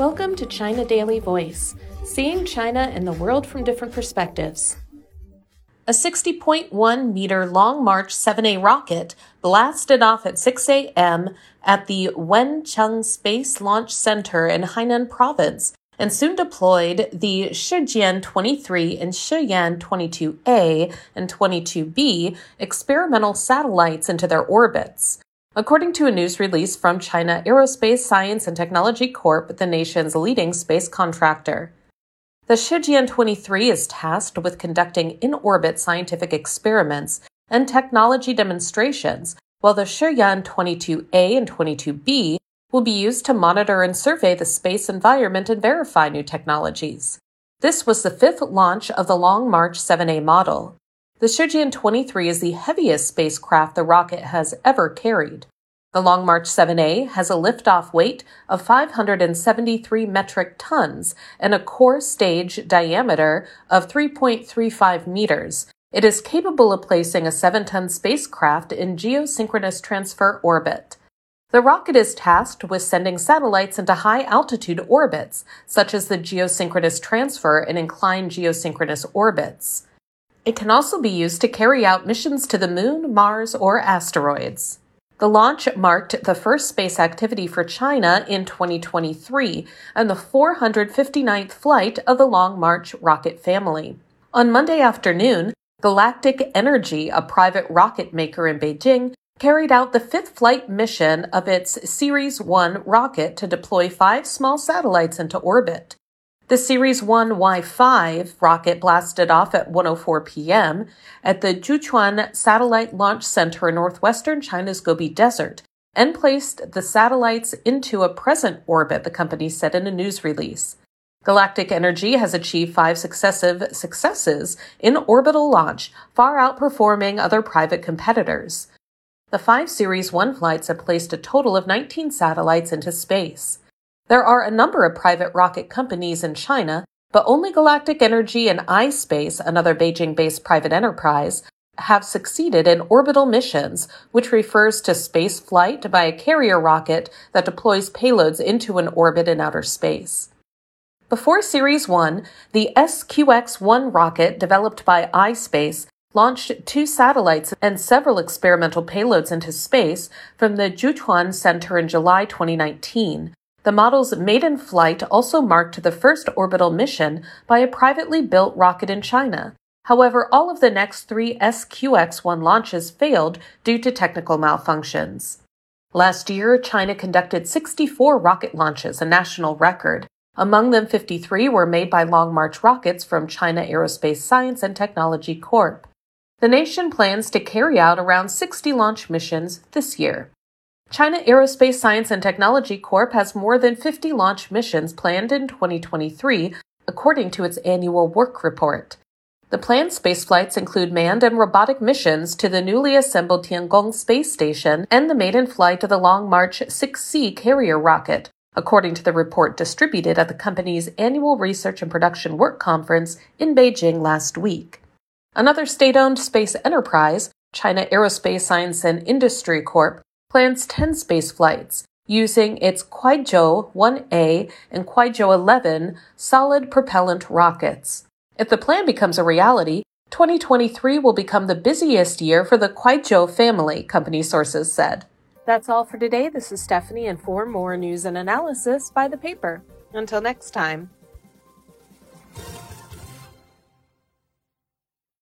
Welcome to China Daily Voice, seeing China and the world from different perspectives. A 60.1 meter Long March 7A rocket blasted off at 6 a.m. at the Wenchang Space Launch Center in Hainan Province and soon deployed the Shijian 23 and Shiyan 22A and 22B experimental satellites into their orbits. According to a news release from China Aerospace Science and Technology Corp., the nation's leading space contractor. The Shijian 23 is tasked with conducting in orbit scientific experiments and technology demonstrations, while the Shiyan 22A and 22B will be used to monitor and survey the space environment and verify new technologies. This was the fifth launch of the Long March 7A model. The Shijian 23 is the heaviest spacecraft the rocket has ever carried. The Long March 7A has a liftoff weight of 573 metric tons and a core stage diameter of 3.35 meters. It is capable of placing a 7 ton spacecraft in geosynchronous transfer orbit. The rocket is tasked with sending satellites into high altitude orbits, such as the geosynchronous transfer and inclined geosynchronous orbits. It can also be used to carry out missions to the Moon, Mars, or asteroids. The launch marked the first space activity for China in 2023 and the 459th flight of the Long March rocket family. On Monday afternoon, Galactic Energy, a private rocket maker in Beijing, carried out the fifth flight mission of its Ceres 1 rocket to deploy five small satellites into orbit. The Ceres 1 Y5 rocket blasted off at 1:04 p.m. at the Jiuquan Satellite Launch Center in northwestern China's Gobi Desert and placed the satellites into a present orbit, the company said in a news release. Galactic Energy has achieved five successive successes in orbital launch, far outperforming other private competitors. The five Ceres 1 flights have placed a total of 19 satellites into space. There are a number of private rocket companies in China, but only Galactic Energy and iSpace, another Beijing based private enterprise, have succeeded in orbital missions, which refers to space flight by a carrier rocket that deploys payloads into an orbit in outer space. Before Ceres 1, the SQX 1 rocket developed by iSpace launched two satellites and several experimental payloads into space from the Jiuquan Center in July 2019. The model's maiden flight also marked the first orbital mission by a privately built rocket in China. However, all of the next three SQX 1 launches failed due to technical malfunctions. Last year, China conducted 64 rocket launches, a national record. Among them, 53 were made by Long March rockets from China Aerospace Science and Technology Corp. The nation plans to carry out around 60 launch missions this year. China Aerospace Science and Technology Corp has more than 50 launch missions planned in 2023, according to its annual work report. The planned spaceflights include manned and robotic missions to the newly assembled Tiangong space station and the maiden flight of the Long March 6C carrier rocket, according to the report distributed at the company's annual research and production work conference in Beijing last week. Another state owned space enterprise, China Aerospace Science and Industry Corp, plans 10 space flights using its Kuaizhou 1A and Kuaizhou 11 solid propellant rockets. If the plan becomes a reality, 2023 will become the busiest year for the Kuaizhou family, company sources said. That's all for today. This is Stephanie, and for more news and analysis, buy the paper. Until next time.